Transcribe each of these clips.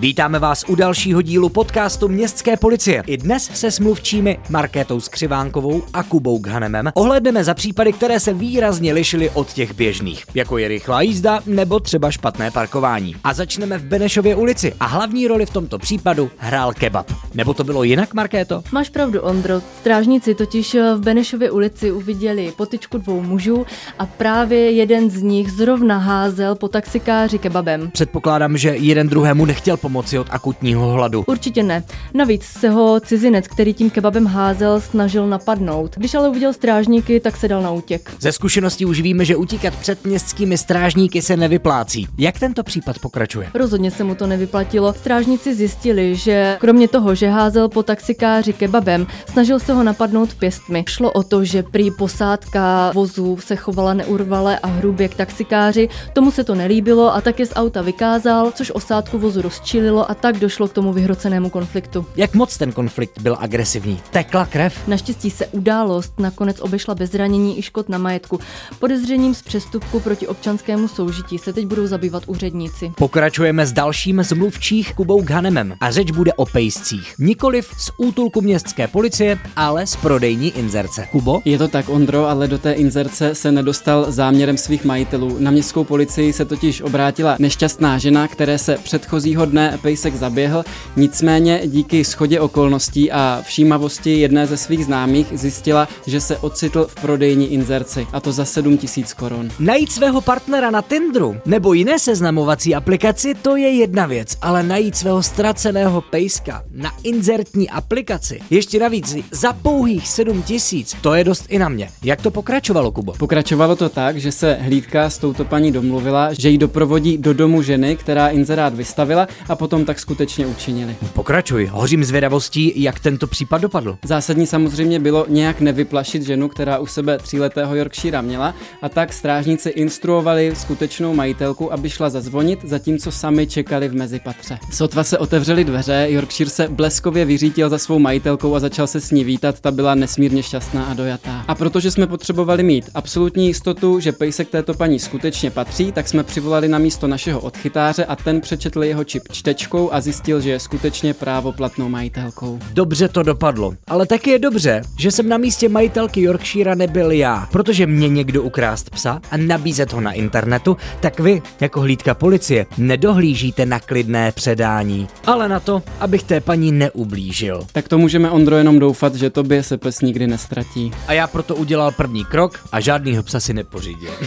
Vítáme vás u dalšího dílu podcastu Městské policie. I dnes se s mluvčími Markétou Skřivánkovou a Kubou Ghanemem ohledneme za případy, které se výrazně lišily od těch běžných, jako je rychlá jízda nebo třeba špatné parkování. A začneme v Benešově ulici a hlavní roli v tomto případu hrál kebab. Nebo to bylo jinak, Markéto? Máš pravdu, Ondro. Strážníci totiž v Benešově ulici uviděli potyčku dvou mužů a právě jeden z nich zrovna házel po taxikáři kebabem. Předpokládám, že jeden druhému nechtěl pomoci od akutního hladu. Určitě ne. Navíc se ho cizinec, který tím kebabem házel, snažil napadnout. Když ale uviděl strážníky, tak se dal na útěk. Ze zkušeností už víme, že utíkat před městskými strážníky se nevyplácí. Jak tento případ pokračuje? Rozhodně se mu to nevyplatilo. Strážníci zjistili, že kromě toho, že házel po taxikáři kebabem, snažil se ho napadnout pěstmi. Šlo o to, že prý posádka vozu se chovala neurvale a hrubě k taxikáři, tomu se to nelíbilo a také z auta vykázal, což osádku vozu rozčil rozčílilo a tak došlo k tomu vyhrocenému konfliktu. Jak moc ten konflikt byl agresivní? Tekla krev? Naštěstí se událost nakonec obešla bez zranění i škod na majetku. Podezřením z přestupku proti občanskému soužití se teď budou zabývat úředníci. Pokračujeme s dalším z mluvčích Kubou Ghanemem a řeč bude o pejscích. Nikoliv z útulku městské policie, ale z prodejní inzerce. Kubo? Je to tak, Ondro, ale do té inzerce se nedostal záměrem svých majitelů. Na městskou policii se totiž obrátila nešťastná žena, které se předchozího dne pejsek zaběhl, nicméně díky schodě okolností a všímavosti jedné ze svých známých zjistila, že se ocitl v prodejní inzerci a to za 7 tisíc korun. Najít svého partnera na Tinderu nebo jiné seznamovací aplikaci to je jedna věc, ale najít svého ztraceného pejska na inzertní aplikaci, ještě navíc za pouhých 7 tisíc, to je dost i na mě. Jak to pokračovalo, Kubo? Pokračovalo to tak, že se hlídka s touto paní domluvila, že ji doprovodí do domu ženy, která inzerát vystavila a potom tak skutečně učinili. Pokračuj, hořím zvědavostí, jak tento případ dopadl. Zásadní samozřejmě bylo nějak nevyplašit ženu, která u sebe tříletého Yorkshira měla, a tak strážníci instruovali skutečnou majitelku, aby šla zazvonit, zatímco sami čekali v mezipatře. Sotva se otevřely dveře, Yorkshire se bleskově vyřítil za svou majitelkou a začal se s ní vítat, ta byla nesmírně šťastná a dojatá. A protože jsme potřebovali mít absolutní jistotu, že pejsek této paní skutečně patří, tak jsme přivolali na místo našeho odchytáře a ten přečetl jeho čip čtečkou a zjistil, že je skutečně právoplatnou majitelkou. Dobře to dopadlo, ale taky je dobře, že jsem na místě majitelky Yorkshira nebyl já, protože mě někdo ukrást psa a nabízet ho na internetu, tak vy, jako hlídka policie, nedohlížíte na klidné předání, ale na to, abych té paní neublížil. Tak to můžeme Ondro jenom doufat, že tobě se pes nikdy nestratí. A já proto udělal první krok a žádnýho psa si nepořídil.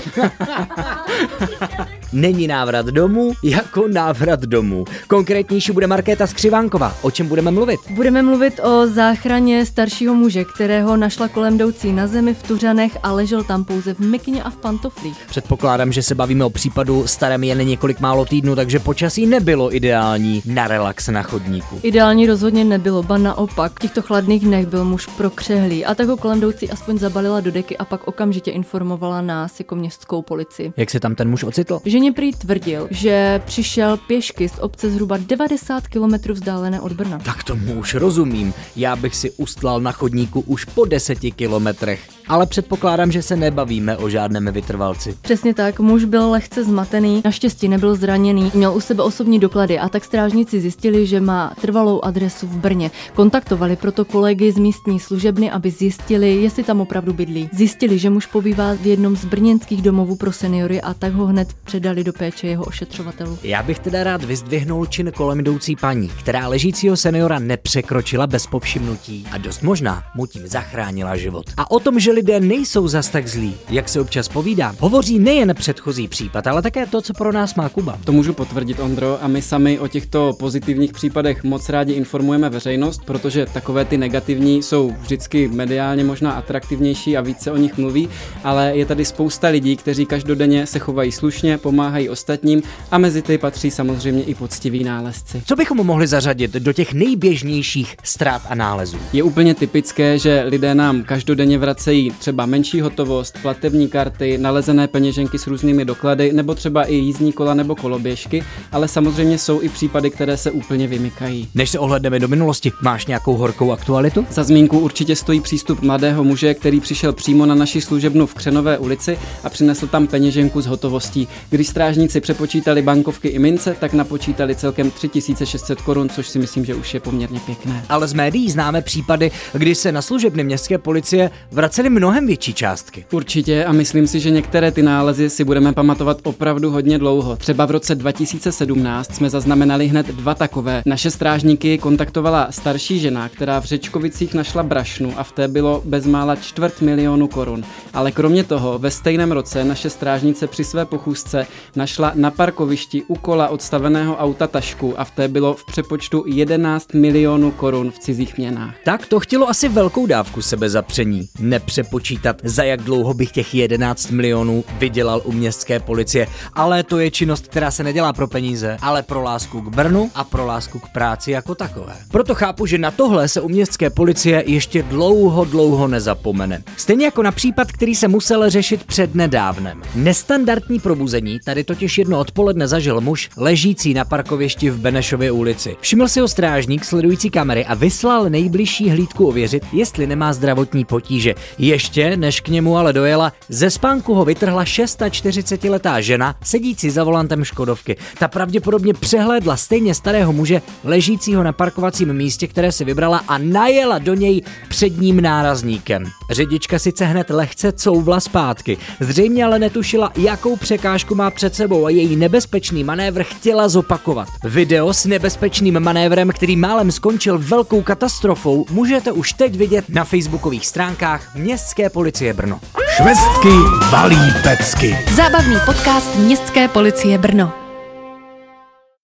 Není návrat domů jako návrat domů. Konkrétnější bude Markéta Skřivánková. O čem budeme mluvit? Budeme mluvit o záchraně staršího muže, kterého našla kolem jdoucí na zemi v Tuřanech a ležel tam pouze v mikině a v pantoflích. Předpokládám, že se bavíme o případu starém jen několik málo týdnů, takže počasí nebylo ideální na relax na chodníku. Ideální rozhodně nebylo, ba naopak. V těchto chladných dnech byl muž prokřehlý a tak ho kolem jdoucí aspoň zabalila do deky a pak okamžitě informovala nás jako městskou policii. Jak se tam ten muž ocitl? Ženě prý tvrdil, že přišel pěšky z obce zhruba 90 km vzdálené od Brna. Tak tomu už rozumím. Já bych si ustlal na chodníku už po deseti kilometrech. Ale předpokládám, že se nebavíme o žádném vytrvalci. Přesně tak, muž byl lehce zmatený, naštěstí nebyl zraněný, měl u sebe osobní doklady a tak strážníci zjistili, že má trvalou adresu v Brně. Kontaktovali proto kolegy z místní služebny, aby zjistili, jestli tam opravdu bydlí. Zjistili, že muž pobývá v jednom z brněnských domovů pro seniory a tak ho hned předali do péče jeho ošetřovatelů. Já bych teda rád vyzdvihnul čin kolem jdoucí paní, která ležícího seniora nepřekročila bez povšimnutí a dost možná mu tím zachránila život. A o tom, že lidé nejsou zas tak zlí, jak se občas povídá, hovoří nejen předchozí případ, ale také to, co pro nás má Kuba. To můžu potvrdit, Ondro, a my sami o těchto pozitivních případech moc rádi informujeme veřejnost, protože takové ty negativní jsou vždycky mediálně možná atraktivnější a více o nich mluví, ale je tady spousta lidí, kteří každodenně se chovají slušně, pomáhají pomáhají ostatním a mezi ty patří samozřejmě i poctiví nálezci. Co bychom mohli zařadit do těch nejběžnějších ztrát a nálezů? Je úplně typické, že lidé nám každodenně vracejí třeba menší hotovost, platební karty, nalezené peněženky s různými doklady, nebo třeba i jízdní kola nebo koloběžky, ale samozřejmě jsou i případy, které se úplně vymykají. Než se ohledneme do minulosti, máš nějakou horkou aktualitu? Za zmínku určitě stojí přístup mladého muže, který přišel přímo na naši služebnu v Křenové ulici a přinesl tam peněženku s hotovostí. Když strážníci přepočítali bankovky i mince, tak napočítali celkem 3600 korun, což si myslím, že už je poměrně pěkné. Ale z médií známe případy, kdy se na služebny městské policie vracely mnohem větší částky. Určitě a myslím si, že některé ty nálezy si budeme pamatovat opravdu hodně dlouho. Třeba v roce 2017 jsme zaznamenali hned dva takové. Naše strážníky kontaktovala starší žena, která v Řečkovicích našla brašnu a v té bylo bezmála čtvrt milionu korun. Ale kromě toho ve stejném roce naše strážnice při své pochůzce našla na parkovišti u kola odstaveného auta tašku a v té bylo v přepočtu 11 milionů korun v cizích měnách. Tak to chtělo asi velkou dávku sebezapření. Nepřepočítat, za jak dlouho bych těch 11 milionů vydělal u městské policie. Ale to je činnost, která se nedělá pro peníze, ale pro lásku k Brnu a pro lásku k práci jako takové. Proto chápu, že na tohle se u městské policie ještě dlouho, dlouho nezapomene. Stejně jako na případ, který se musel řešit před nedávnem. Nestandardní probuzení tady totiž jedno odpoledne zažil muž ležící na parkovišti v Benešově ulici. Všiml si ho strážník sledující kamery a vyslal nejbližší hlídku ověřit, jestli nemá zdravotní potíže. Ještě, než k němu ale dojela, ze spánku ho vytrhla 46-letá žena, sedící za volantem Škodovky. Ta pravděpodobně přehlédla stejně starého muže, ležícího na parkovacím místě, které si vybrala a najela do něj předním nárazníkem. Řidička sice hned lehce couvla zpátky, zřejmě ale netušila, jakou překážku má před sebou a její nebezpečný manévr chtěla zopakovat. Video s nebezpečným manévrem, který málem skončil velkou katastrofou, můžete už teď vidět na facebookových stránkách Městské policie Brno. Švestky valí pecky. Zábavný podcast Městské policie Brno.